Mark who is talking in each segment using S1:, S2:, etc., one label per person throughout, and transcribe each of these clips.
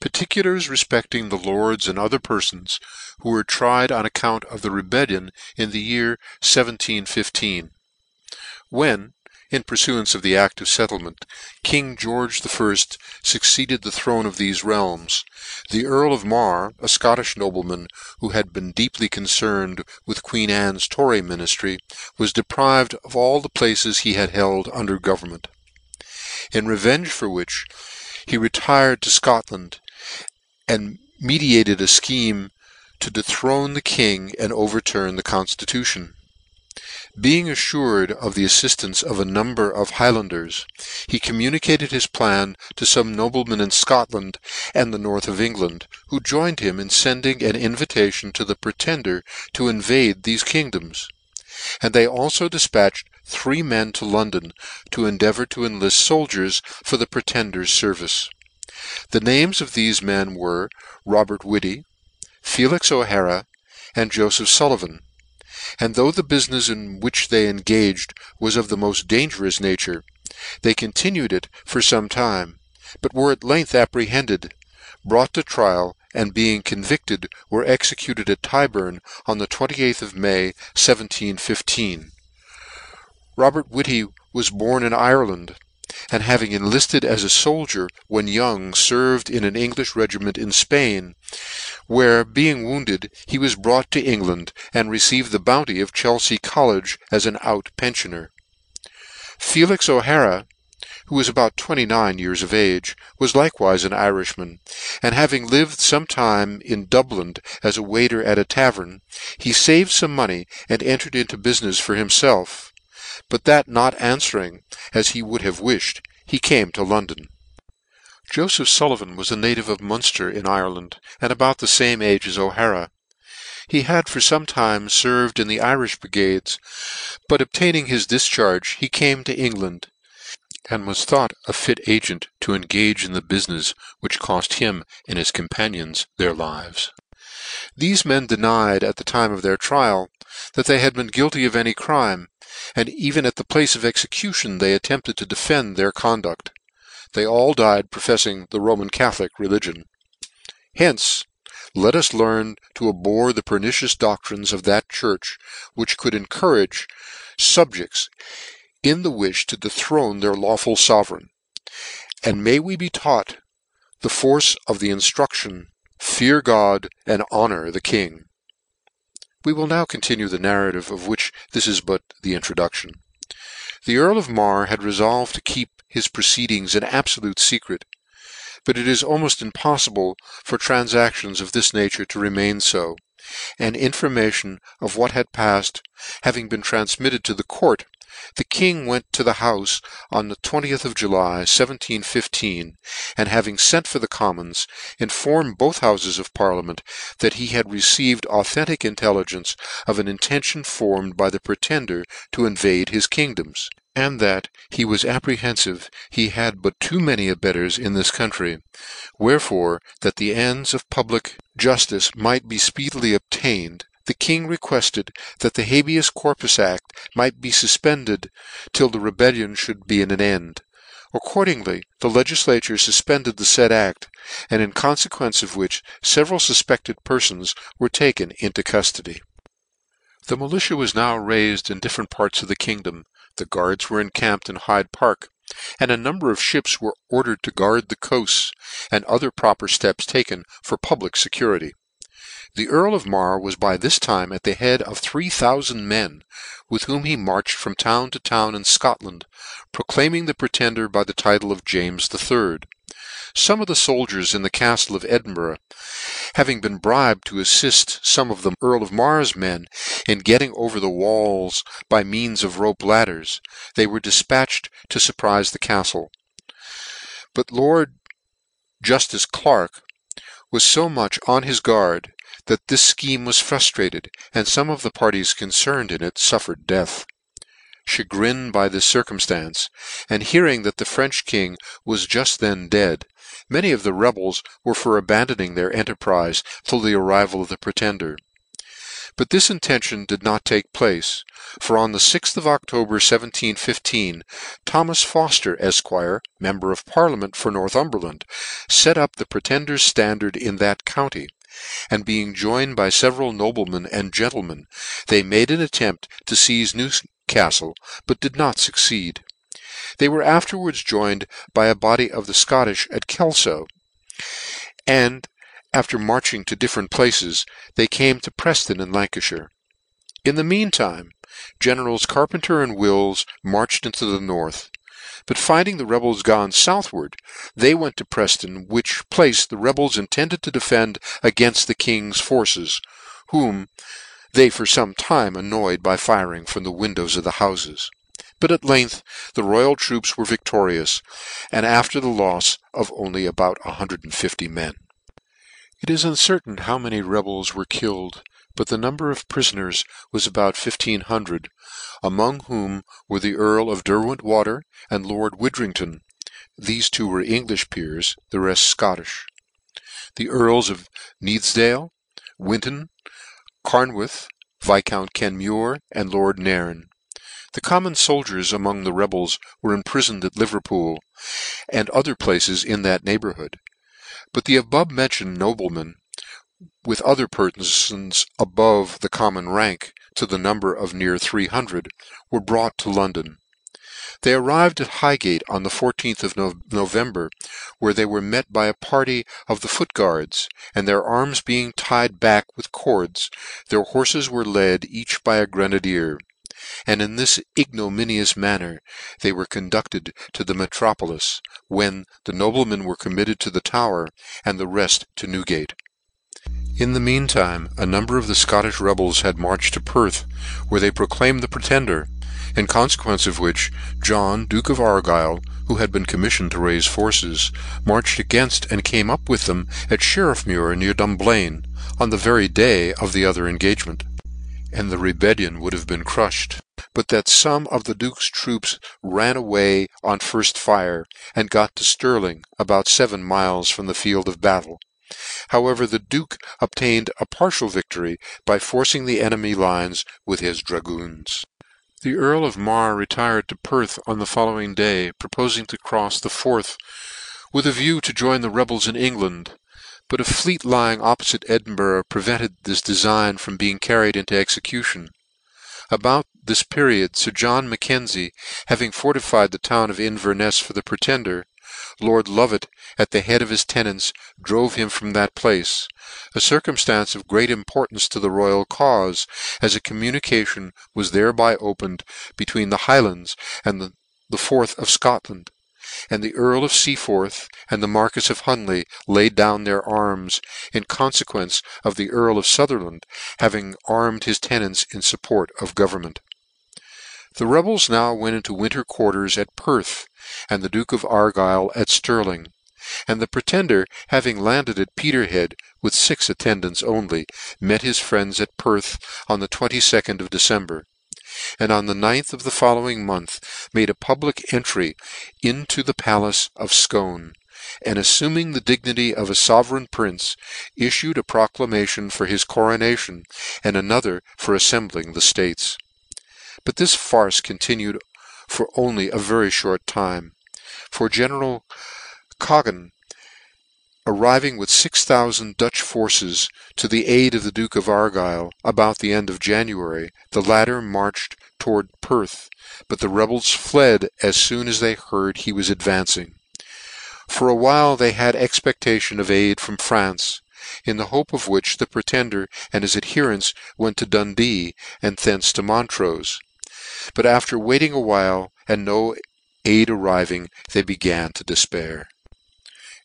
S1: Particulars refpecting the Lords and other Perfons who were tried on account of the Rebellion in the year 1715. When, in purfuance of the act of fettlement, King George Firft fucceeded the throne of thefe realms, the Earl of Mar, a Scottifh nobleman, who had been deeply concerned with Queen Anne's Tory miniftry, was deprived of all the places he had held under government: in revenge for which he retired to Scotland, and meditated a fcheme to dethrone the king and overturn the conftitution. Being affured of the affiftance of a number of Highlanders, he communicated his plan to fome noblemen in Scotland and the north of England, who joined him in fending an invitation to the Pretender to invade thefe kingdoms: and they alfo difpatched three men to London to endeavour to enlift foldiers for the Pretender's fervice. The names of thefe men were Robert Whitty, Felix O'Hara, and Jofeph Sullivan; and though the bufinefs in which they engaged was of the moft dangerous nature, they continued it for fome time, but were at length apprehended, brought to trial, and being convicted, were executed at Tyburn on the 28th of May, 1715. Robert Whitty was born in Ireland, and having enlifted as a foldier when young, ferved in an Englifh regiment in Spain, where being wounded he was brought to England, and received the bounty of Chelfea College as an out pensioner. Felix O'Hara, who was about twenty nine years of age, was likewife an Irifhman, and having lived fome time in Dublin as a waiter at a tavern, he faved fome money and entered into bufinefs for himfelf; but that not anfwering as he would have wifhed, he came to London. Jofeph Sullivan was a native of Munfter in Ireland, and about the fame age as O'Hara. He had for fome time ferved in the Irifh brigades, but obtaining his difcharge, he came to England, and was thought a fit agent to engage in the bufinefs which coft him and his companions their lives. Thefe men denied, at the time of their trial, that they had been guilty of any crime, and even at the place of execution they attempted to defend their conduct. They all died profeffing the Roman Catholic religion. Hence let us learn to abhor the pernicious doctrines of that church which could encourage fubjects in the wifh to dethrone their lawful fovereign; and may we be taught the force of the inftruction, Fear God and honour the King. We will now continue the narrative of which this is but the introduction. The Earl of Mar had refolved to keep his proceedings an abfolute fecret; but it is almoft impoffible for tranfactions of this nature to remain fo, and information of what had pafled having been transmitted to the court, the king went to the houfe on the 20th of July, 1715, and having fent for the commons, informed both houfes of parliament that he had received authentic intelligence of an intention formed by the Pretender to invade his kingdoms; and that he was apprehenfive he had but too many abettors in this country: wherefore, that the ends of public juftice might be fpeedily obtained, the king requefted that the Habeas Corpus Act might be fufpended till the rebellion mould be at an end. Accordingly the legiflature fufpended the faid act, and in confequence of which feveral fufpected perfons were taken into cuftody. The militia was now raifed in different parts of the kingdom, the guards were encamped in Hyde Park, and a number of fhips were ordered to guard the coafts, and other proper fteps taken for public fecurity. The Earl of Mar was by this time at the head of three thoufand men, with whom he marched from town to town in Scotland, proclaiming the Pretender by the title of James III. Some of the foldiers in the caftle of Edinburgh having been bribed to affift fome of the Earl of Mar's men in getting over the walls by means of rope ladders, they were difpatched to furprize the caftle; but Lord Juftice Clerk was fo much on his guard, that this fcheme was fruftrated, and fome of the parties concerned in it fuffered death. Chagrined by this circumftance, and hearing that the French king was juft then dead, many of the rebels were for abandoning their enterprize till the arrival of the Pretender. But this intention did not take place; for on the 6th of October, 1715, Thomas Fofter, Efq. member of parliament for Northumberland, fet up the Pretender's ftandard in that county, and being joined by feveral noblemen and gentlemen, they made an attempt to feize Newcaftle, but did not fucceed. They were afterwards joined by a body of the Scottifh at Kelfo, and after marching to different places, they came to Prefton in Lancafhire. In the mean time generals Carpenter and Wills marched into the north; but finding the rebels gone fouthward, they went to Prefton, which place the rebels intended to defend againft the king's forces, whom they for fome time annoyed by firing from the windows of the houfes. But at length the royal troops were victorious, and after the lofs of only about 150 men. It is uncertain how many rebels were killed, but the number of prifoners was about fifteen hundred, among whom were the Earl of Derwentwater and Lord Widdrington (thefe two were Englifh peers, the reft Scottifh), the Earls of Nithifdale, Winton, Carnwarth, Viscount Kenmure, and Lord Nairn. The common foldiers among the rebels were imprifoned at Liverpool, and other places in that neighbourhood. But the above mentioned noblemen, with other perfons above the common rank, to the number of near three hundred, were brought to London. They arrived at Highgate on the 14th of November, where they were met by a party of the foot guards, and their arms being tied back with cords, their horfes were led each by a grenadier and in this ignominious manner they were conducted to the metropolis, when the noblemen were committed to the Tower, and the reft to Newgate. In the mean time a number of the Scottish rebels had marched to Perth, where they proclaimed the Pretender, in consequence of which John Duke of Argyle, who had been commissioned to raise forces, marched against and came up with them at Sheriffmuir near Dumblane, on the very day of the other engagement and the rebellion would have been crushed, but that fome of the Duke's troops ran away on first fire, and got to Stirling, about feven miles from the field of battle. However the Duke obtained a partial victory by forcing the enemy's lines with his dragoons. The Earl of Mar retired to Perth on the following day, propofing to crofs the Forth, with a view to join the rebels in England, but a fleet lying oppofite Edinburgh prevented this defign from being carried into execution. About this period Sir John Mackenzie having fortified the town of Invernefs for the Pretender, Lord Lovat, at the head of his tenants, drove him from that place; a circumftance of great importance to the royal caufe, as a communication was thereby opened between the Highlands and the Forth of Scotland and the Earl of Seaforth and the Marquis of Hunley laid down their arms, in confequence of the Earl of Sutherland having armed his tenants in fupport of government. The rebels now went into winter quarters at Perth, and the Duke of Argyle at Stirling; and the Pretender having landed at Peterhead, with fix attendants only, met his friends at Perth on the 22nd of December and on the 9th of the following month made a public entry into the palace of Scone, and affuming the dignity of a fovereign prince, iffued a proclamation for his coronation, and another for affembling the ftates. But this farce continued for only a very fhort time; for General Coggan arriving with fix thoufand Dutch forces to the aid of the Duke of Argyle, about the end of January, the latter marched towards Perth, but the rebels fled as foon as they heard he was advancing. For a while they had expectation of aid from France, in the hope of which the Pretender and his adherents went to Dundee, and thence to Montrofe; but after waiting a while, and no aid arriving, they began to defpair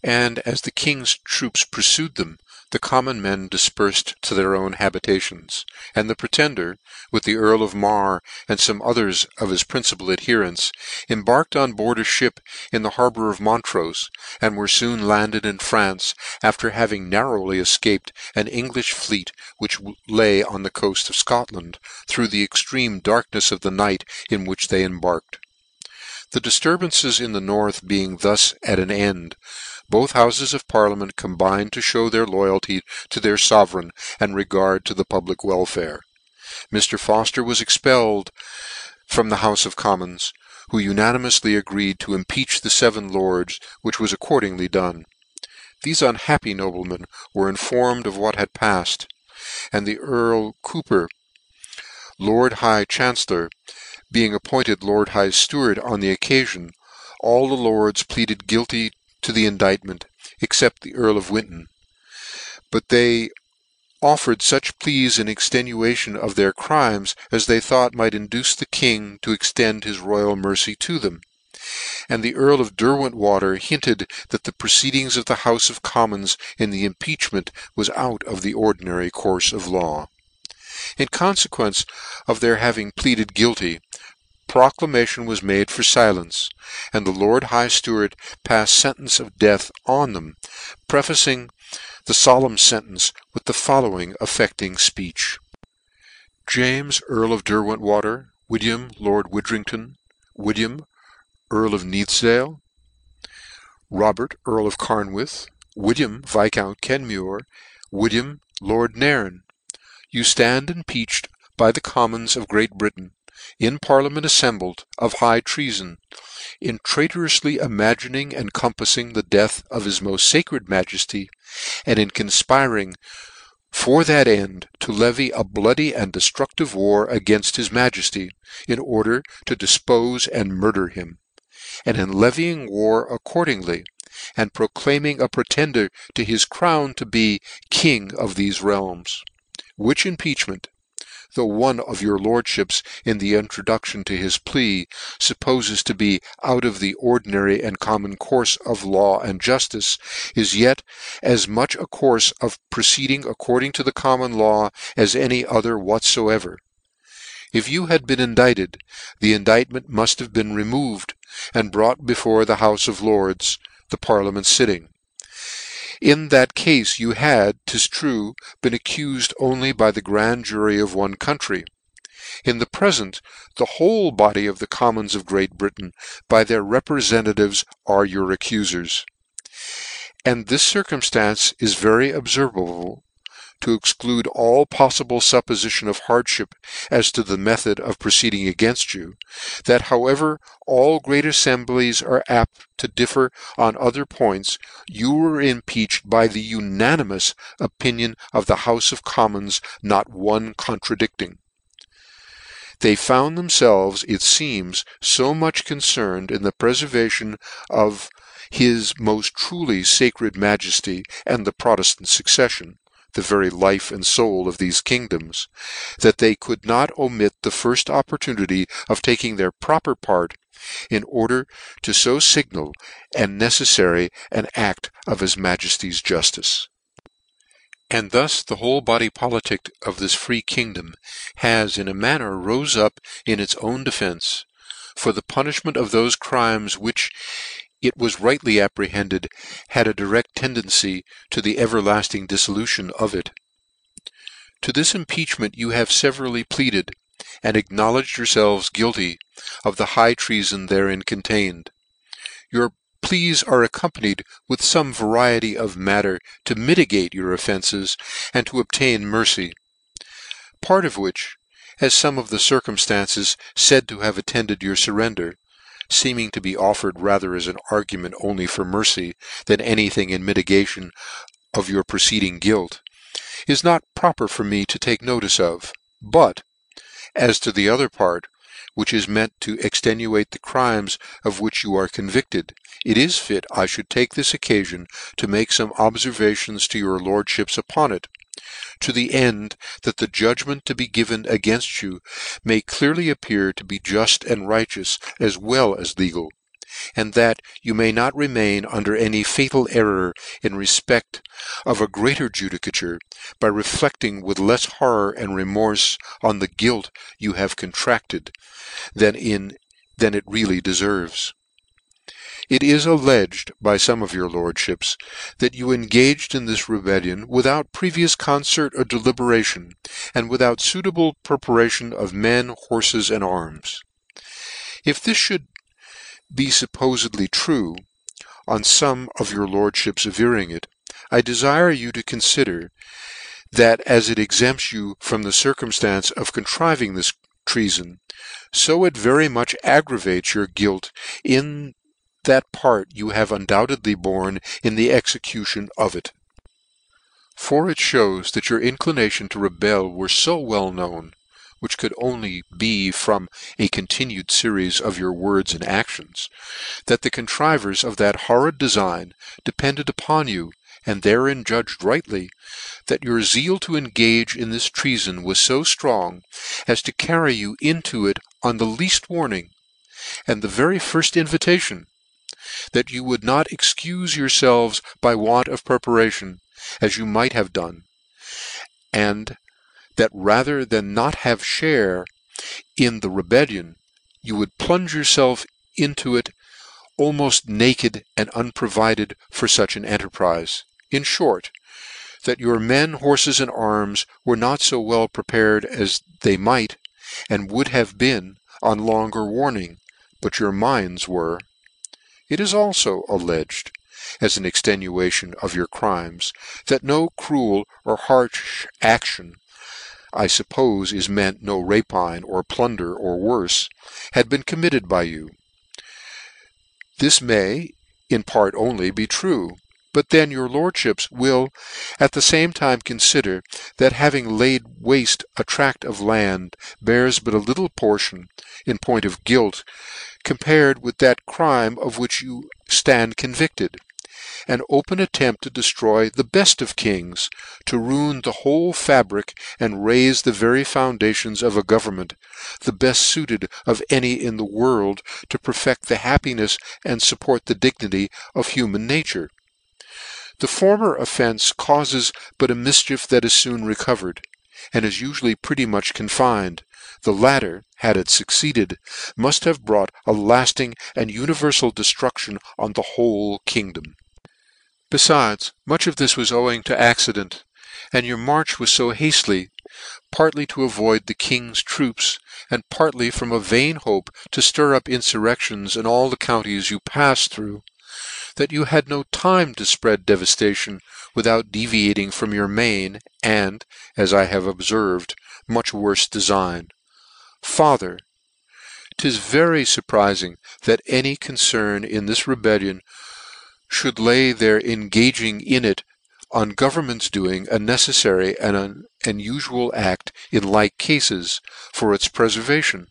S1: and as the king's troops purfued them, the common men difperfed to their own habitations, and the Pretender, with the Earl of Mar and fome others of his principal adherents, embarked on board a fhip in the harbour of Montrofe, and were foon landed in France, after having narrowly efcaped an Englifh fleet which lay on the coaft of Scotland, through the extreme darknefs of the night in which they embarked. The difturbances in the north being thus at an end, both houfes of parliament combined to fhew their loyalty to their fovereign and regard to the public welfare. Mr. Fofter was expelled from the Houfe of Commons, who unanimoufly agreed to impeach the feven lords, which was accordingly done. Thefe unhappy noblemen were informed of what had palled, and the Earl Cooper, Lord High Chancellor, being appointed Lord High Steward on the occafion, all the lords pleaded guilty to the indictment, except the Earl of Winton; but they offered fuch pleas in extenuation of their crimes as they thought might induce the king to extend his royal mercy to them; and the Earl of Derwentwater hinted that the proceedings of the Houfe of Commons in the impeachment was out of the ordinary courfe of law. In confequence of their having pleaded guilty, proclamation was made for filence, and the Lord High Steward palled fentence of death on them, prefacing the folemn fentence with the following affecting fpeech. James Earl of Derwentwater, William Lord Widdrington, William Earl of Nithsdale, Robert Earl of Carnwath, William Viscount Kenmure, William Lord Nairn, you ftand impeached by the Commons of Great Britain, in parliament affembled, of high treafon, in traitoroufly imagining and compaffing the death of his moft facred Majefty, and in confpiring for that end to levy a bloody and deftrudtive war againft his Majefty, in order to depole and murder him; and in levying war accordingly, and proclaiming a pretender to his crown to be King of thefe realms. Which impeachment, though one of your lordfhips in the introduction to his plea fuppofes to be out of the ordinary and common courfe of law and juftice, is yet as much a courfe of proceeding according to the common law as any other whatfoever. If you had been indicted, the indictment muft have been removed, and brought before the Houfe of Lords, the parliament fitting in that cafe you had, 'tis true, been accufed only by the grand jury of one country. In the prefent, the whole body of the Commons of Great Britain, by their reprefentatives, are your accufers. And this circumftance is very obfervable to exclude all poffible fuppofition of hardfhip as to the method of proceeding againft you, that however all great affemblies are apt to differ on other points, you were impeached by the unanimous opinion of the Houfe of Commons, not one contradicting. They found themfelves, it feems, fo much concerned in the prefervation of his moft truly facred Majefty and the Proteftant fucceffion, the very life and foul of thefe kingdoms, that they could not omit the firft opportunity of taking their proper part, in order to fo fignal and neceffary an act of his Majefty's juftice. And thus the whole body politic of this free kingdom has in a manner rofe up in its own defence, for the punifhment of thofe crimes which it was rightly apprehended had a direct tendency to the everlafting diffolution of it. To this impeachment you have feverally pleaded, and acknowledged yourfelves guilty of the high treafon therein contained. Your pleas are accompanied with fome variety of matter to mitigate your offences, and to obtain mercy; part of which, as fome of the circumftances faid to have attended your furrender, feeming to be offered rather as an argument only for mercy, than any thing in mitigation of your preceding guilt, is not proper for me to take notice of: but, as to the other part, which is meant to extenuate the crimes of which you are convicted, it is fit I fhould take this occafion to make fome obfervations to your lordfhips upon it, to the end that the judgment to be given againft you may clearly appear to be juft and righteous as well as legal, and that you may not remain under any fatal error in refpect of a greater judicature, by reflecting with lefs horror and remorfe on the guilt you have contracted, than it really deferves. It is alledged by fome of your lordfhips, that you engaged in this rebellion without previous concert or deliberation, and without fuitable preparation of men, horfes, and arms. If this fhould be fuppofedly true, on fome of your lordfhips averring it, I defire you to confider, that as it exempts you from the circumftance of contriving this treafon, fo it very much aggravates your guilt in that part you have undoubtedly borne in the execution of it. For it (hews that your inclination to rebel were fo well known, (which could only be from a continued feries of your words and actions) that the contrivers of that horrid defign depended upon you, and therein judged rightly, that your zeal to engage in this treafon was fo ftrong, as to carry you into it on the leaft warning, and the very firft invitation; that you would not excufe yourfelves by want of preparation, as you might have done, and that rather than not have a fhare in the rebellion, you would plunge yourfelves into it almoft naked and unprovided for fuch an enterprize. In fhort, that your men, horfes, and arms, were not fo well prepared as they might, and would have been, on longer warning, but your minds were. It is alfo alledged, as an extenuation of your crimes, that no cruel or harfh action (I fuppofe is meant no rapine, or plunder, or worfe) had been committed by you. This may, in part only, be true; but then your lordfhips will at the fame time confider, that having laid wafte a tract of land bears but a little portion, in point of guilt, compared with that crime of which you ftand convicted. An open attempt to deftroy the beft of kings, to ruin the whole fabric, and rafe the very foundations of a government, the beft fuited of any in the world to perfect the happinefs and fupport the dignity of human nature. The former offence caufes but a mifchief that is foon recovered, and is ufually pretty much confined: the latter, had it fucceeded, muft have brought a lafting and univerfal deftrudtion on the whole kingdom. Befides, much of this was owing to accident, and your march was fo haftily, partly to avoid the king's troops, and partly from a vain hope to ftir up infurrections in all the counties you paffed through, that you had no time to fpread devaftation without deviating from your main, and, as I have obferved, much worfe defign. Farther, 'Tis very furprifing that any concern in this rebellion fhould lay their engaging in it on government's doing a neceffary and an ufual act in like cafes, for its prefervation.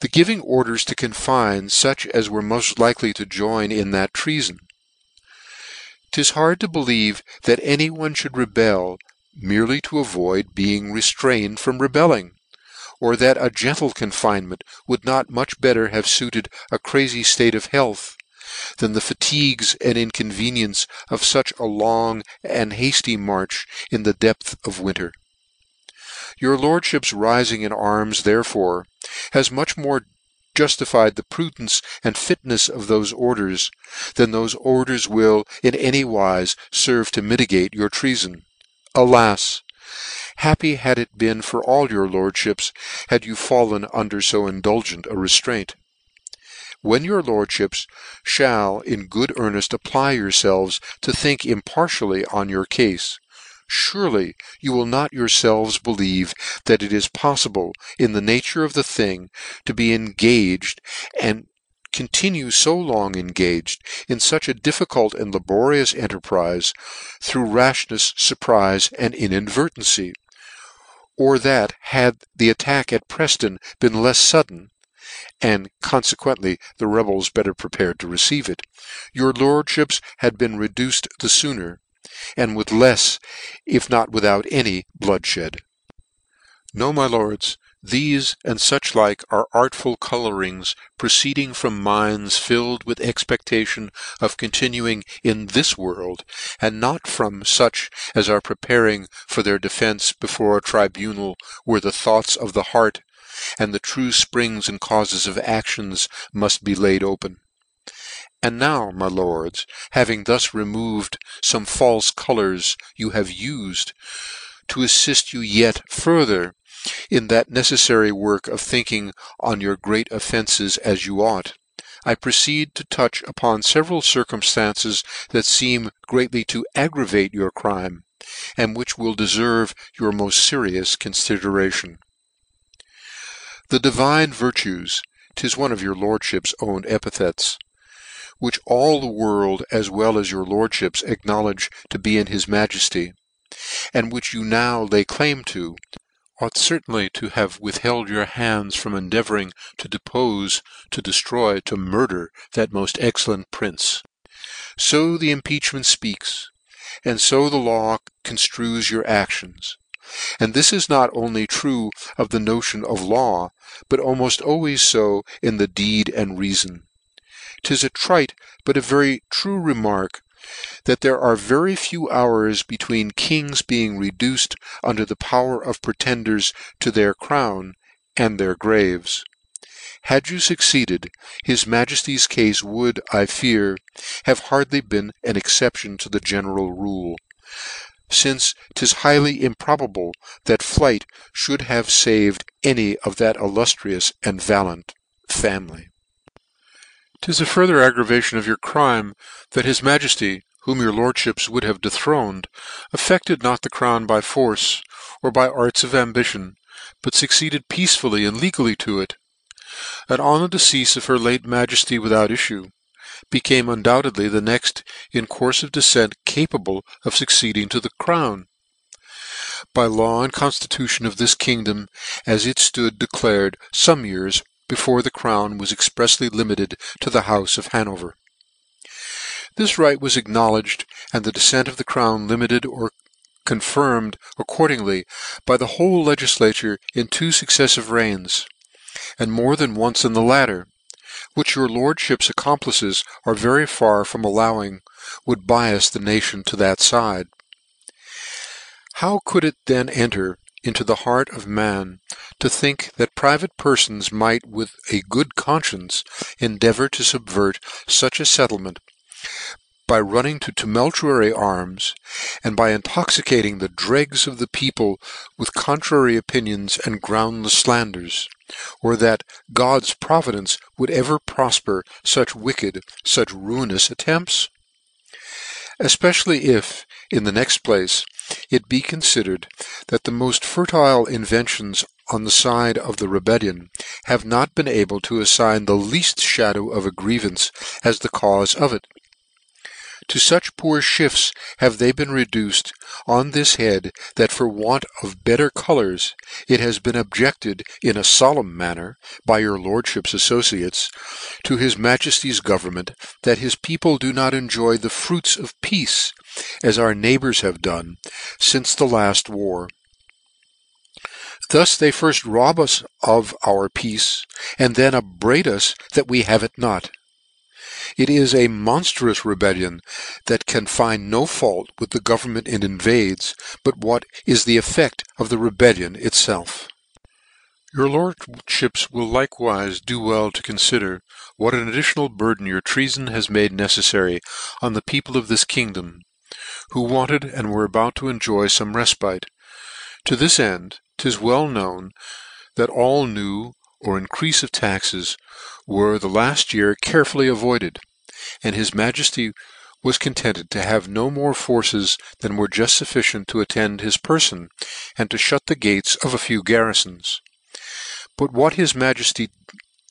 S1: The giving orders to confine fuch as were moft likely to join in that treafon. 'Tis hard to believe that any one fhould rebel, merely to avoid being reftrained from rebelling, or that a gentle confinement would not much better have fuited a crazy ftate of health than the fatigues and inconvenience of fuch a long and hafty march in the depth of winter. Your lordfhip's rifing in arms, therefore, has much more juftified the prudence and fitnefs of thofe orders, than thofe orders will in any wife ferve to mitigate your treafon. Alas! Happy had it been for all your lordfhips had you fallen under fo indulgent a reftraint. When your lordfhips fhall in good earneft apply yourfelves to think impartially on your cafe, furely you will not yourfelves believe that it is poffible, in the nature of the thing, to be engaged, and continue fo long engaged, in fuch a difficult and laborious enterprize, through rafhnefs, furprize, and inadvertency; or that had the attack at Prefton been lefs fudden, and confequently the rebels better prepared to receive it, your lordfhips had been reduced the fooner, and with lefs, if not without any bloodfhed. No, my lords, thefe and fuch like are artful colourings proceeding from minds filled with expectation of continuing in this world, and not from fuch as are preparing for their defence before a tribunal where the thoughts of the heart and the true fprings and caufes of actions muft be laid open. And now, my lords, having thus removed fome falfe colours you have ufed, to affift you yet further in that neceffary work of thinking on your great offences as you ought, I proceed to touch upon feveral circumftances that feem greatly to aggravate your crime, and which will deferve your moft ferious confideration. The divine virtues ('tis one of your lordfhip's own epithets) which all the world, as well as your lordfhips, acknowledge to be in his Majefty, and which you now lay claim to, ought certainly to have withheld your hands from endeavouring to depofe, to deftroy, to murder that moft excellent prince. So the impeachment fpeaks, and fo the law conftrues your actions. And this is not only true of the notion of law, but almoft always fo in the deed and reafon. 'Tis a trite but a very true remark, that there are very few hours between kings being reduced under the power of pretenders to their crown, and their graves. Had you fucceeded, his Majefty's cafe would, I fear, have hardly been an exception to the general rule, fince 'tis highly improbable that flight fhould have faved any of that illuftrious and valiant family. 'Tis a further aggravation of your crime, that his Majefty, whom your lordfhips would have dethroned, affected not the crown by force, or by arts of ambition, but fucceeded peacefully and legally to it; and on the deceafe of her late Majefty without iffue, became undoubtedly the next in courfe of defcent capable of fucceeding to the crown. By law and conftitution of this kingdom as it stood declared fome years before the crown was expressly limited to the houfe of Hanover. This right was acknowledged, and the defcent of the crown limited or confirmed accordingly by the whole legiflature in two fucceffive reigns, and more than once in the latter, which your lordfhip's accomplices are very far from allowing would bias the nation to that fide. How could it then enter into the heart of man to think that private perfons might with a good confcience endeavour to fubvert fuch a fettlement, by running to tumultuary arms, and by intoxicating the dregs of the people with contrary opinions and groundlefs flanders, or that God's providence would ever profper fuch wicked, fuch ruinous attempts? Efpecially if, in the next place, it be confidered that the moft fertile inventions on the fide of the rebellion have not been able to affign the leaft fhadow of a grievance as the caufe of it. To fuch poor fhifts have they been reduced on this head that for want of better colours it has been objected in a folemn manner, by your lordfhip's affociates, to his Majefty's government, that his people do not enjoy the fruits of peace, as our neighbours have done, since the last war. Thus they first rob us of our peace, and then upbraid us that we have it not. It is a monstrous rebellion that can find no fault with the government it invades, but what is the effect of the rebellion itself. Your lordships will likewise do well to consider what an additional burden your treafon has made neceffary on the people of this kingdom, who wanted and were about to enjoy fome refpite. To this end, 'tis well known that all new or increafe of taxes were the laft year carefully avoided, and his Majefty was contented to have no more forces than were juft fufficient to attend his perfon, and to fhut the gates of a few garrifons. But what his Majefty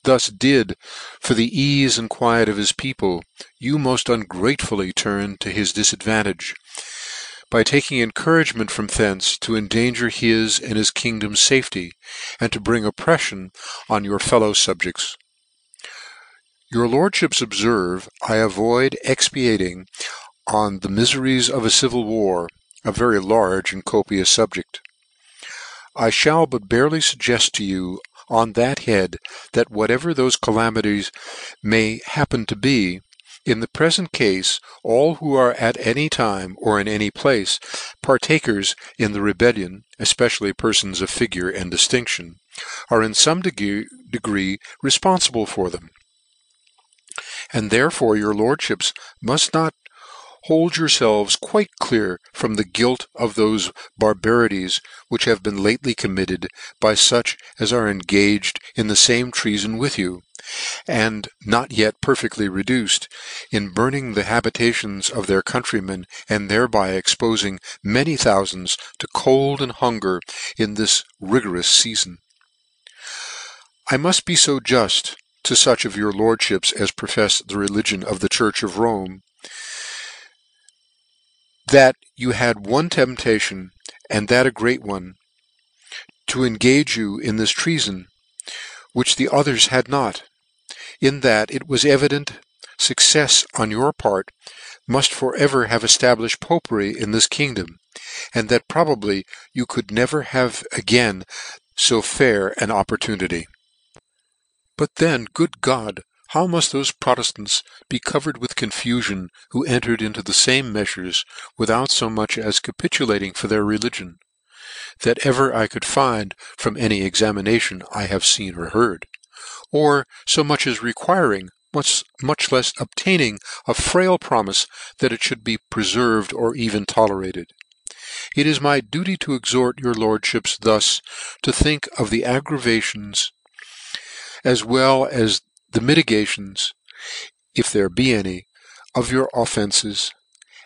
S1: thus did for the eafe and quiet of his people, you moft ungratefully turned to his difadvantage, by taking encouragement from thence to endanger his and his kingdom's fafety, and to bring oppreffion on your fellow fubjects. Your lordfhips obferve, I avoid expatiating on the miferies of a civil war, a very large and copious fubject. I fhall but barely fuggeft to you on that head, that whatever thofe calamities may happen to be, in the prefent cafe all who are at any time, or in any place, partakers in the rebellion, efpecially perfons of figure and diftinction, are in fome degree refponfible for them. And therefore your lordfhips muft not hold yourfelves quite clear from the guilt of thofe barbarities which have been lately committed by fuch as are engaged in the fame treafon with you, and not yet perfectly reduced, in burning the habitations of their countrymen, and thereby expofing many thoufands to cold and hunger in this rigorous feafon. I muft be fo juft to fuch of your lordfhips as profefs the religion of the church of Rome, that you had one temptation, and that a great one, to engage you in this treafon, which the others had not; in that it was evident fuccefs on your part muft for ever have eftablifhed popery in this kingdom, and that probably you could never have again fo fair an opportunity. But then, good God! How muft thofe Proteflants be covered with confufion who entered into the fame meafures without fo much as capitulating for their religion, that ever I could find from any examination I have feen or heard, or fo much as requiring, much lefs obtaining a frail promife that it mould be preferved or even tolerated. It is my duty to exhort your lordfhips thus to think of the aggravations as well as the mitigations, if there be any, of your offences,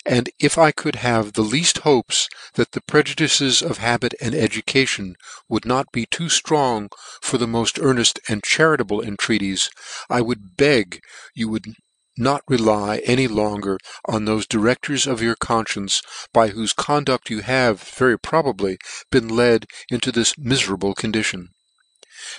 S1: and if I could have the leaft hopes that the prejudices of habit and education would not be too ftrong for the moft earneft and charitable entreaties, I would beg you would not rely any longer on thofe directors of your confcience by whofe conduct you have, very probably, been led into this miferable condition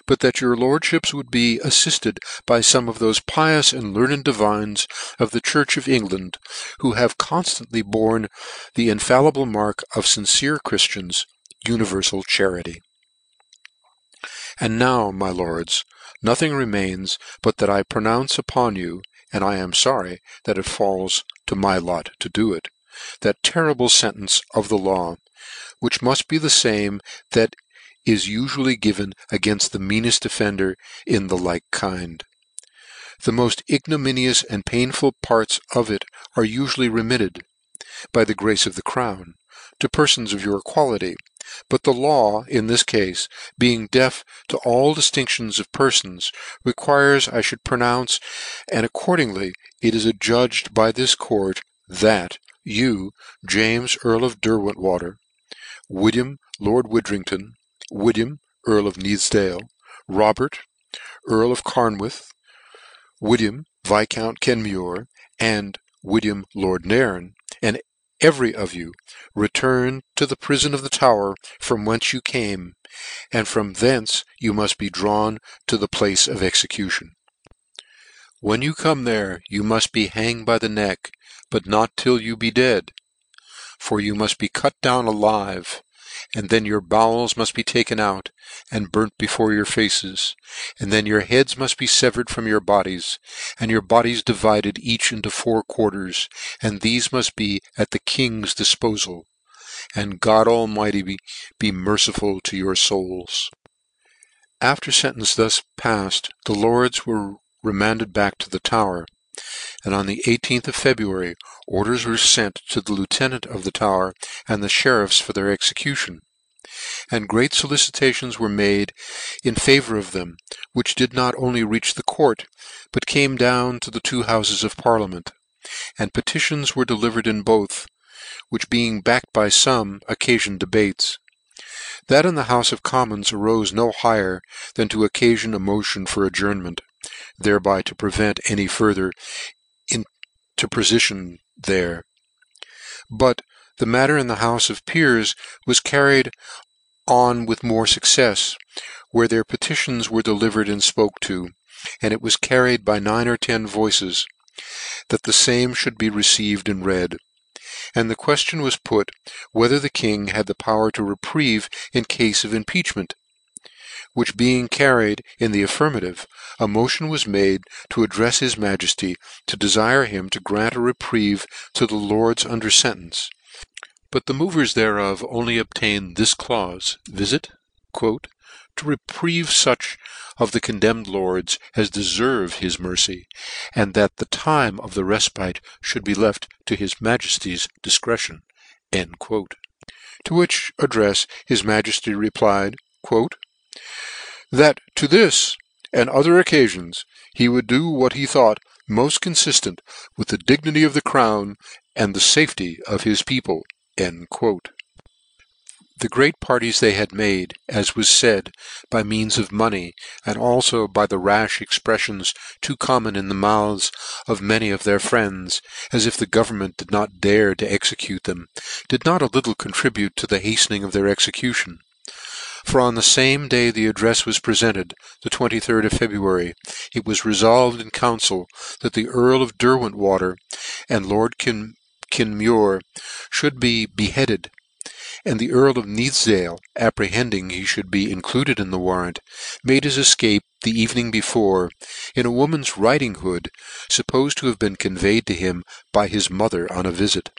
S1: but that your lordfhips would be affifted by fome of thofe pious and learned divines of the church of England, who have conftantly borne the infallible mark of fincere Chriftians, univerfal charity. And now, my lords, nothing remains but that I pronounce upon you, and I am forry that it falls to my lot to do it, that terrible fentence of the law, which muft be the fame that is usually given againft the meaneft offender in the like kind. The moft ignominious and painful parts of it are ufually remitted, by the grace of the crown, to perfons of your quality; but the law, in this cafe, being deaf to all diftinctions of perfons, requires I fhould pronounce, and accordingly it is adjudged by this court, that you, James Earl of Derwentwater, William Lord Widdrington, William Earl of Nithsdale, Robert Earl of Carnwath, William Viscount Kenmure, and William Lord Nairn, and every of you return to the prifon of the Tower from whence you came, and from thence you muft be drawn to the place of execution. When you come there you muft be hanged by the neck, but not till you be dead; for you muft be cut down alive, and then your bowels muft be taken out, and burnt before your faces, and then your heads muft be fevered from your bodies, and your bodies divided each into four quarters, and thefe muft be at the King's difpofal, and God Almighty be merciful to your fouls. After fentence thus paffed, the lords were remanded back to the Tower, and on the 18th of February orders were fent to the lieutenant of the Tower and the fheriffs for their execution; and great folicitations were made in favour of them, which did not only reach the court, but came down to the two houfes of parliament; and petitions were delivered in both, which being backed by fome, occafioned debates. That in the Houfe of Commons arofe no higher than to occafion a motion for adjournment, thereby to prevent any further interpofition there. But the matter in the Houfe of Peers was carried on with more fuccefs, where their petitions were delivered and fpoke to, and it was carried by nine or ten voices, that the fame fhould be received and read; and the queftion was put, whether the king had the power to reprieve in cafe of impeachment; which being carried in the affirmative, a motion was made to addrefs his Majefty to defire him to grant a reprieve to the lords under fentence but the movers thereof only obtained this claufe, viz. to reprieve fuch of the condemned lords as deferved his mercy, and that the time of the refpite mould be left to his Majefty's difcretion." To which addrefs his Majefty replied, " That to this and other occafions he would do what he thought moft confiftent with the dignity of the crown and the fafety of his people." The great parties they had made, as was faid, by means of money, and alfo by the rafh expreffions too common in the mouths of many of their friends, as if the government did not dare to execute them, did not a little contribute to the haftening of their execution: for on the fame day the addrefs was prefented, the 23d of February, it was refolved in council that the Earl of Derwentwater and Lord Kenmure mould be beheaded, and the Earl of Nithsdale, apprehending he mould be included in the warrant, made his efcape the evening before, in a woman's riding hood, fuppofed to have been conveyed to him by his mother on a vifit.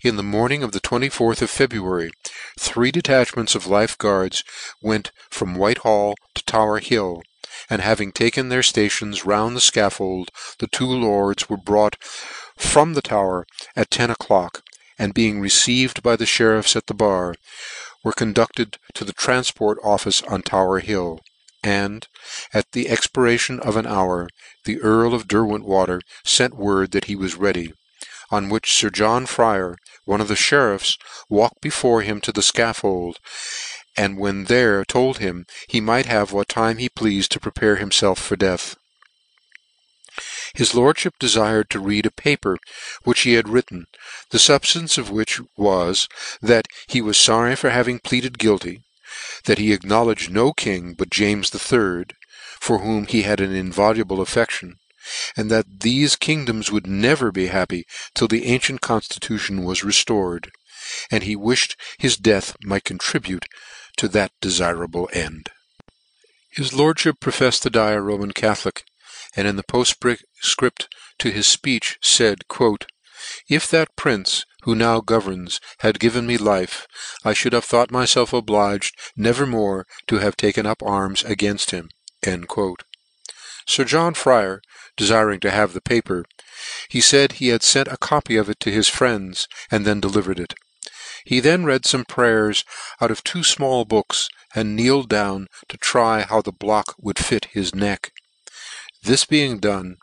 S1: In the morning of the 24th of February, three detachments of life guards went from Whitehall to Tower Hill, and having taken their ftations round the fcaffold, the two lords were brought from the Tower at ten o'clock, and being received by the fheriffs at the bar, were conducted to the Tranfport Office on Tower Hill, and, at the expiration of an hour, the Earl of Derwentwater fent word that he was ready; on which Sir John Fryer, one of the fheriffs, walked before him to the fcaffold, and when there told him he might have what time he pleafed to prepare himfelf for death. His lordfhip defired to read a paper which he had written, the fubftance of which was, that he was forry for having pleaded guilty; that he acknowledged no king but James III. for whom he had an inviolable affection; and that thefe kingdoms would never be happy till the ancient conftitution was reftored, and he wifhed his death might contribute to that defirable end. His lordfhip profeffed to die a Roman Catholic, and in the poftfcript to his fpeech faid, " If that prince, who now governs, had given me life, I fhould have thought myfelf obliged never more to have taken up arms againft him." Sir John Fryer defiring to have the paper, he faid he had fent a copy of it to his friends, and then delivered it. He then read fome prayers out of two fmall books, and kneeled down to try how the block would fit his neck. This being done,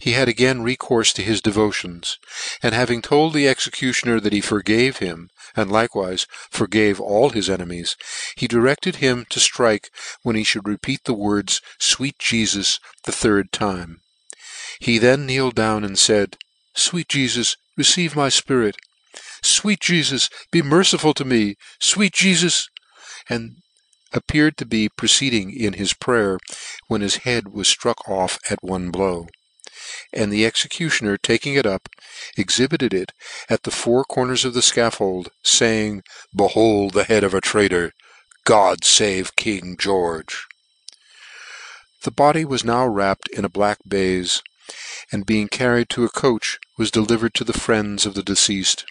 S1: he had again recourfe to his devotions, and having told the executioner that he forgave him, and likewife forgave all his enemies, he directed him to ftrike when he fhould repeat the words Sweet Jefus the third time. He then kneeled down and faid, Sweet Jefus, receive my fpirit. Sweet Jefus, be merciful to me. Sweet Jefus, and appeared to be proceeding in his prayer, when his head was ftruck off at one blow; and the executioner taking it up, exhibited it at the four corners of the fcaffold, faying, Behold the head of a traitor! God fave King George! The body was now wrapped in a black baize, and being carried to a coach, was delivered to the friends of the deceafed;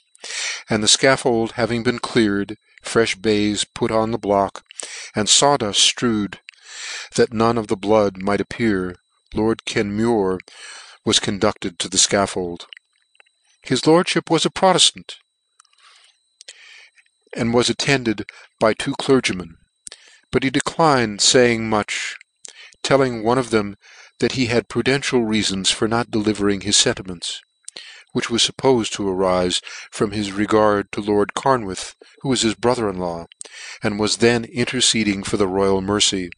S1: and the fcaffold having been cleared, frefh baize put on the block, and faw duft ftrewed, that none of the blood might appear, Lord Kenmure was conducted to the fcaffold. His lordfhip was a Proteftant, and was attended by two clergymen; but he declined faying much, telling one of them that he had prudential reafons for not delivering his fentiments, which was fuppofed to arife from his regard to Lord Carnwath, who was his brother in law, and was then interceding for the royal mercy;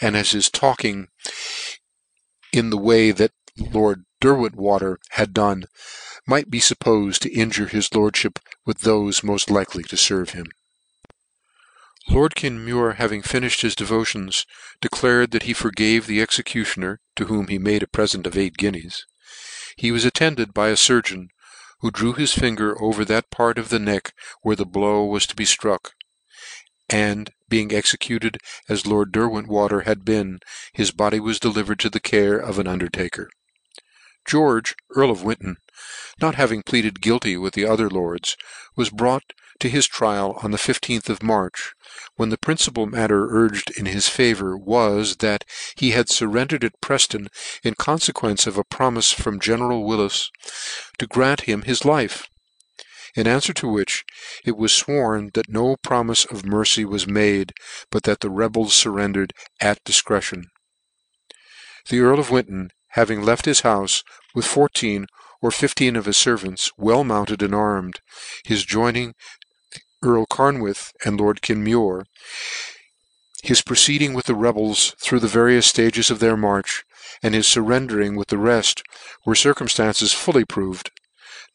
S1: and as his talking in the way that Lord Derwentwater had done, might be fuppofed to injure his lordfhip with thofe moft likely to ferve him. Lord Kenmure having finifhed his devotions, declared that he forgave the executioner, to whom he made a prefent of eight guineas. He was attended by a furgeon, who drew his finger over that part of the neck where the blow was to be ftruck, and being executed as Lord Derwentwater had been, his body was delivered to the care of an undertaker. George, Earl of Winton, not having pleaded guilty with the other lords, was brought to his trial on the 15th of March, when the principal matter urged in his favour was, that he had furrendered at Prefton in confequence of a promife from General Willis to grant him his life: in anfwer to which it was fworn that no promife of mercy was made, but that the rebels furrendered at difcretion. The Earl of Winton having left his houfe, with fourteen or fifteen of his fervants, well mounted and armed, his joining Earl Carnwath and Lord Kenmure, his proceeding with the rebels through the various ftages of their march, and his furrendering with the reft, were circumftances fully proved: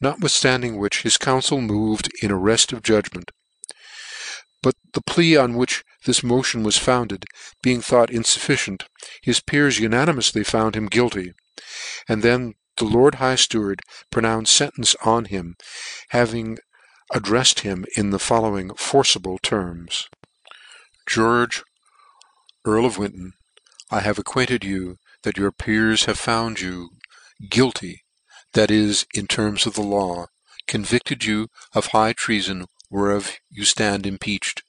S1: notwithstanding which his council moved in arreft of judgment. But the plea on which this motion was founded being thought infufficient, his peers unanimoufly found him guilty, and then the Lord High Steward pronounced fentence on him, having addreffed him in the following forcible terms. George, Earl of Winton, I have acquainted you that your peers have found you guilty, that is, in terms of the law, convicted you of high treafon whereof you ftand impeached.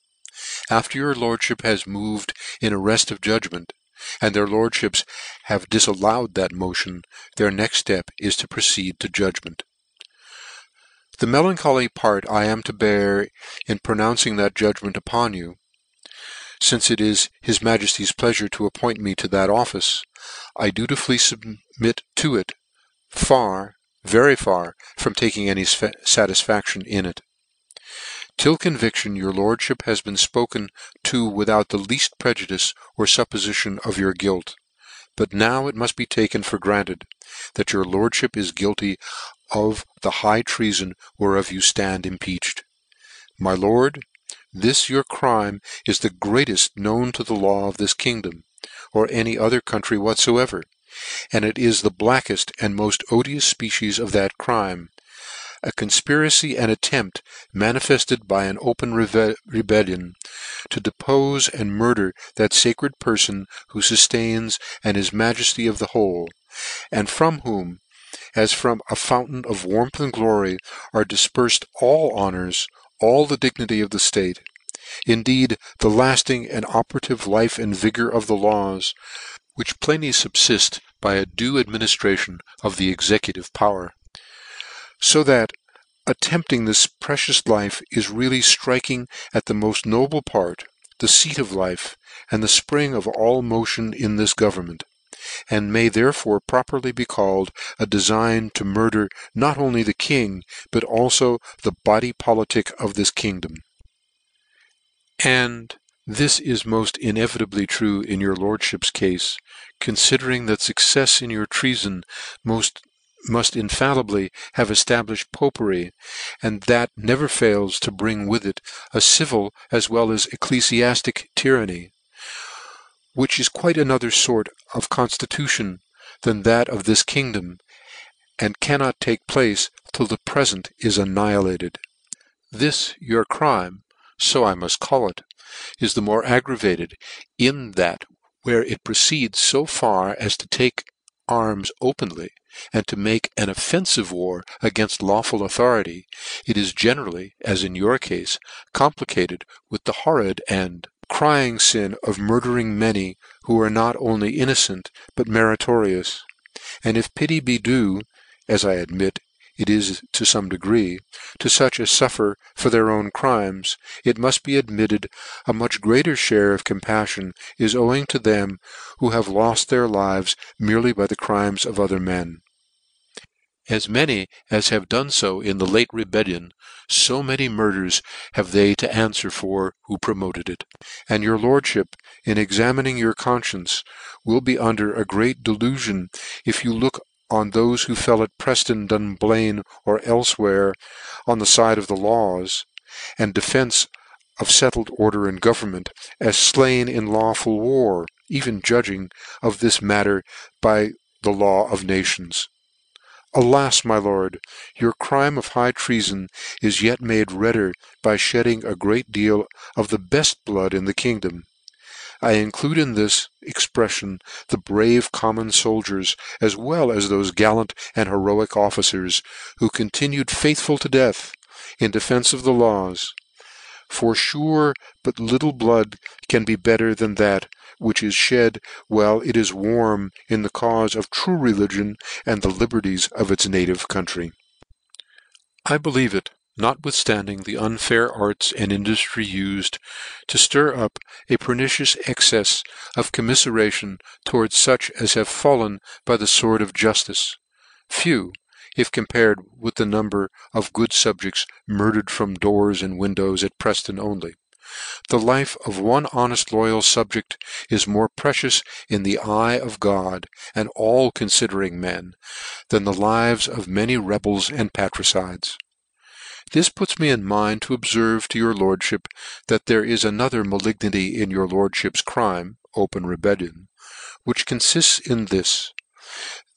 S1: After your lordfhip has moved in arreft of judgment, and their lordfhips have difallowed that motion, their next ftep is to proceed to judgment. The melancholy part I am to bear in pronouncing that judgment upon you, fince it is his Majefty's pleafure to appoint me to that office, I dutifully fubmit to it, far, very far from taking any fatisfaction in it. Till conviction your lordfhip has been fpoken to without the leaft prejudice or fuppofition of your guilt: but now it muft be taken for granted, that your lordfhip is guilty of the high treafon whereof you ftand impeached. My Lord, this your crime is the greateft known to the law of this kingdom, or any other country whatfoever, and it is the blackeft and moft odious fpecies of that crime: a confpiracy and attempt manifefted by an open rebellion, to depofe and murder that facred perfon who fuftains and is Majefty of the whole, and from whom, as from a fountain of warmth and glory, are difperfed all honours, all the dignity of the ftate; indeed the lafting and operative life and vigour of the laws, which plainly fubfift by a due adminiftration of the executive power. So that attempting this precious life is really ftriking at the moft noble part, the feat of life, and the fpring of all motion in this government; and may therefore properly be called a defign to murder not only the king, but alfo the body politic of this kingdom. And this is moft inevitably true in your lordfhip's cafe, considering that fuccefs in your treafon muft infallibly have eftablifhed popery, and that never fails to bring with it a civil as well as ecclesiaftic tyranny, which is quite another fort of conftitution than that of this kingdom, and cannot take place till the prefent is annihilated. This your crime, fo I muft call it, is the more aggravated, in that where it proceeds fo far as to take arms openly, and to make an offenfive war againft lawful authority, it is generally, as in your cafe, complicated with the horrid and crying fin of murdering many who are not only innocent but meritorious: and if pity be due, as I admit it is to fome degree, to fuch as fuffer for their own crimes, it muft be admitted a much greater fhare of compaffion is owing to them who have loft their lives merely by the crimes of other men. As many as have done fo in the late rebellion, fo many murders have they to anfwer for who promoted it. And your lordfhip, in examining your confcience, will be under a great delufion if you look on thofe who fell at Prefton, Dunblane, or elfewhere, on the fide of the laws, and defence of fettled order and government, as flain in lawful war, even judging of this matter by the law of nations. Alas, my lord, your crime of high treafon is yet made redder by fhedding a great deal of the beft blood in the kingdom. I include in this expreffion the brave common foldiers, as well as thofe gallant and heroic officers, who continued faithful to death, in defence of the laws. For fure but little blood can be better than that which is fhed while it is warm in the caufe of true religion and the liberties of its native country. I believe it, notwithstanding the unfair arts and induftry ufed to ftir up a pernicious excefs of commiferation towards fuch as have fallen by the fword of juftice, few, if compared with the number of good fubjects murdered from doors and windows at Prefton only. The life of one honeft loyal fubject is more precious in the eye of God and all considering men, than the lives of many rebels and parricides. This puts me in mind to obferve to your lordfhip, that there is another malignity in your lordfhip's crime (open rebellion) which confifts in this,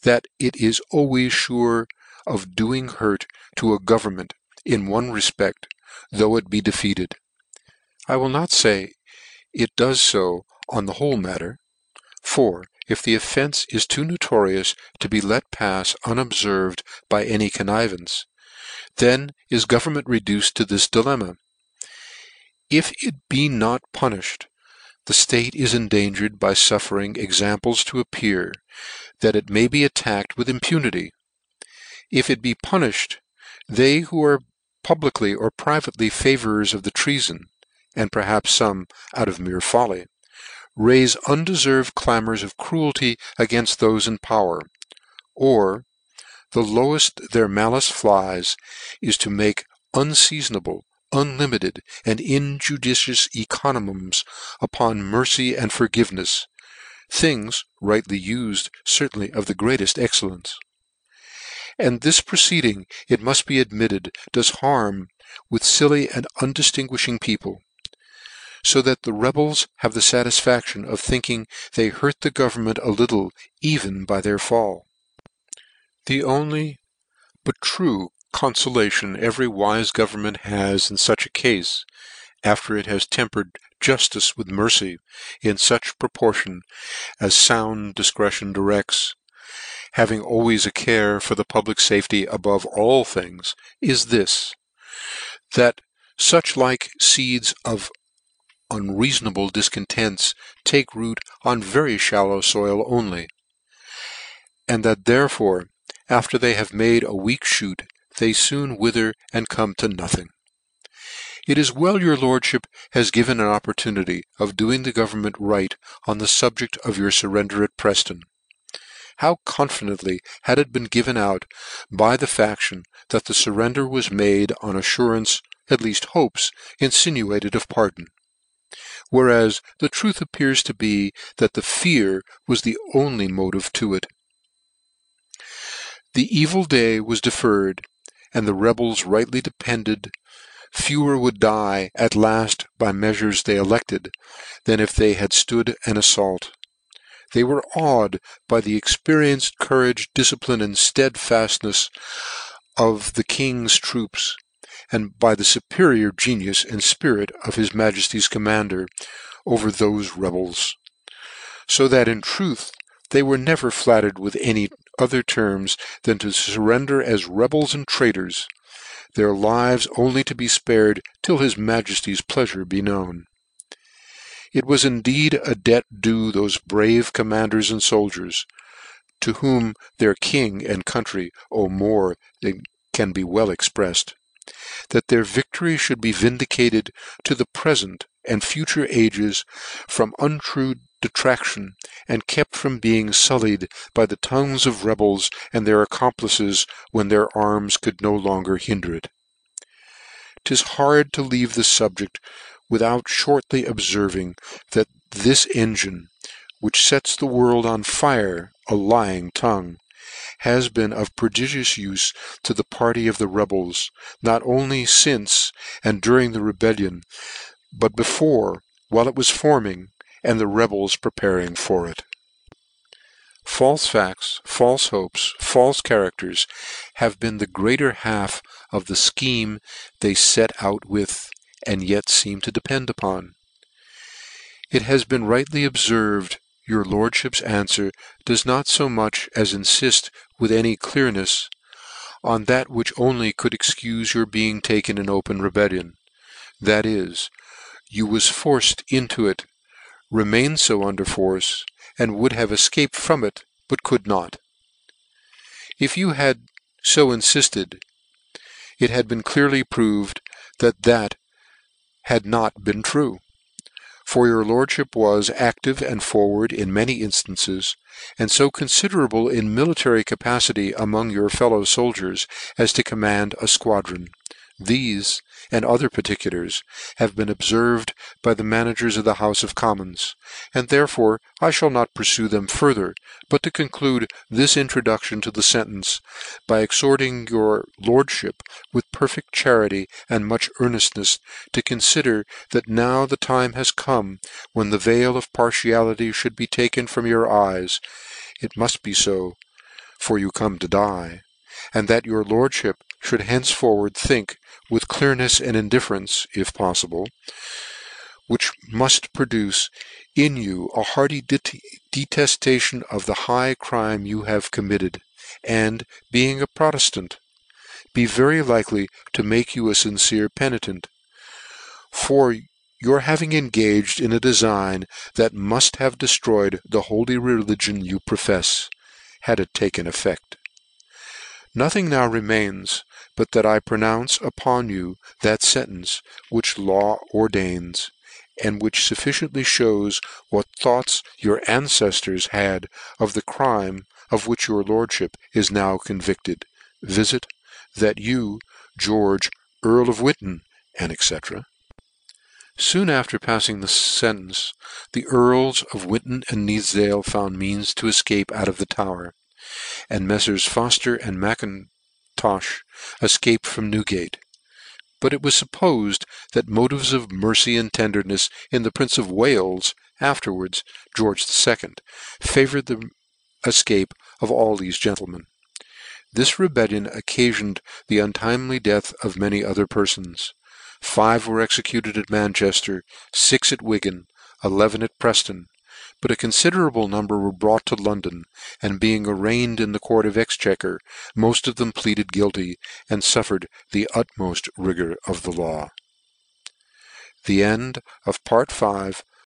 S1: that it is always fure of doing hurt to a government in one refpect, though it be defeated. I will not fay it does fo on the whole matter: for if the offence is too notorious to be let pafs unobferved by any connivance, then is government reduced to this dilemma: if it be not punifhed, the ftate is endangered by fuffering examples to appear, that it may be attacked with impunity: if it be punifhed, they who are publicly or privately favourers of the treafon, (and perhaps fome out of mere folly) raife undeferved clamours of cruelty againft thofe in power; or the loweft their malice flies, is to make unfeafonable, unlimited, and injudicious encomiums upon mercy and forgivenefs, things, rightly ufed, certainly of the greateft excellence. And this proceeding, it muft be admitted, does harm with filly and undiftinguifhed people: fo that the rebels have the fatisfaction of thinking they hurt the government a little even by their fall. The only but true confolation every wife government has in fuch a cafe, after it has tempered juftice with mercy in fuch proportion as found difcretion directs, having always a care for the public fafety above all things, is this, that fuch like feeds of unreafonable difcontents take root on very fhallow foil only; and that therefore, after they have made a weak fhoot, they foon wither and come to nothing. It is well your lordfhip has given an opportunity of doing the government right on the fubject of your furrender at Prefton. How confidently had it been given out by the faction that the furrender was made on affurance, at leaft hopes, infinuated of pardon; whereas the truth appears to be, that the fear was the only motive to it. The evil day was deferred, and the rebels rightly depended fewer would die at laft by the meafures they elected, than if they had flood an affault. They were awed by the experienced courage, difcipline, and ftedfaftnefs of the King's troops, and by the fuperior genius and spirit of his Majefty's commander over thofe rebels: fo that in truth they were never flattered with any other terms than to furrender as rebels and traitors, their lives only to be fpared till his Majefty's pleafure be known. It was indeed a debt due thofe brave commanders and foldiers, to whom their king and country owe more than can be well expreffed, that their victory fhould be vindicated to the prefent and future ages from untrue detraction, and kept from being fullied by the tongues of rebels and their accomplices when their arms could no longer hinder it. 'Tis hard to leave this fubject without fhortly obferving, that this engine, which fets the world on fire, a lying tongue, has been of prodigious ufe to the party of the rebels, not only fince and during the rebellion, but before, while it was forming, and the rebels preparing for it. Falfe facts, falfe hopes, falfe characters, have been the greater half of the fcheme they fet out with, and yet feem to depend upon. It has been rightly obferved, your lordfhip's anfwer does not fo much as infift with any clearnefs on that which only could excufe your being taken in open rebellion, that is, you was forced into it, remained fo under force, and would have efcaped from it, but could not. If you had fo infifted, it had been clearly proved that that had not been true: for your lordfhip was active and forward in many inftances, and fo considerable in military capacity among your fellow foldiers, as to command a fquadron. Thefe, and other particulars, have been obferved by the managers of the houfe of Commons, and therefore I fhall not purfue them further, but to conclude this introduction to the fentence, by exhorting your lordfhip, with perfect charity and much earneftnefs, to confider that now the time has come when the veil of partiality fhould be taken from your eyes, it muft be fo, for you come to die; and that your lordfhip fhould henceforward think with clearnefs and indifference, if poffible, which muft produce in you a hearty deteftation of the high crime you have committed, and, being a Proteftant, be very likely to make you a fincere penitent, for your having engaged in a defign that muft have deftroyed the holy religion you profefs, had it taken effect. Nothing now remains but that I pronounce upon you that fentence which law ordains, and which fufficiently (hews what thoughts your anceftors had of the crime of which your lordfhip is now convicted, viz. that you, George Earl of Winton, &c. Soon after paffing this fentence, the Earls of Winton and Nithifdale found means to efcape out of the Tower, and Meffrs. Fofter and M'Intofh efcaped from Newgate: but it was fuppofed that motives of mercy and tendernefs in the Prince of Wales, afterwards George II. favoured the efcape of all thefe gentlemen. This rebellion occafioned the untimely death of many other perfons. Five were executed at Manchefter, fix at Wigan, eleven at Prefton: but a confiderable number were brought to London, and being arraigned in the court of Exchequer, moft of them pleaded guilty, and fuffered the utmoft rigour of the law. The End of Part V.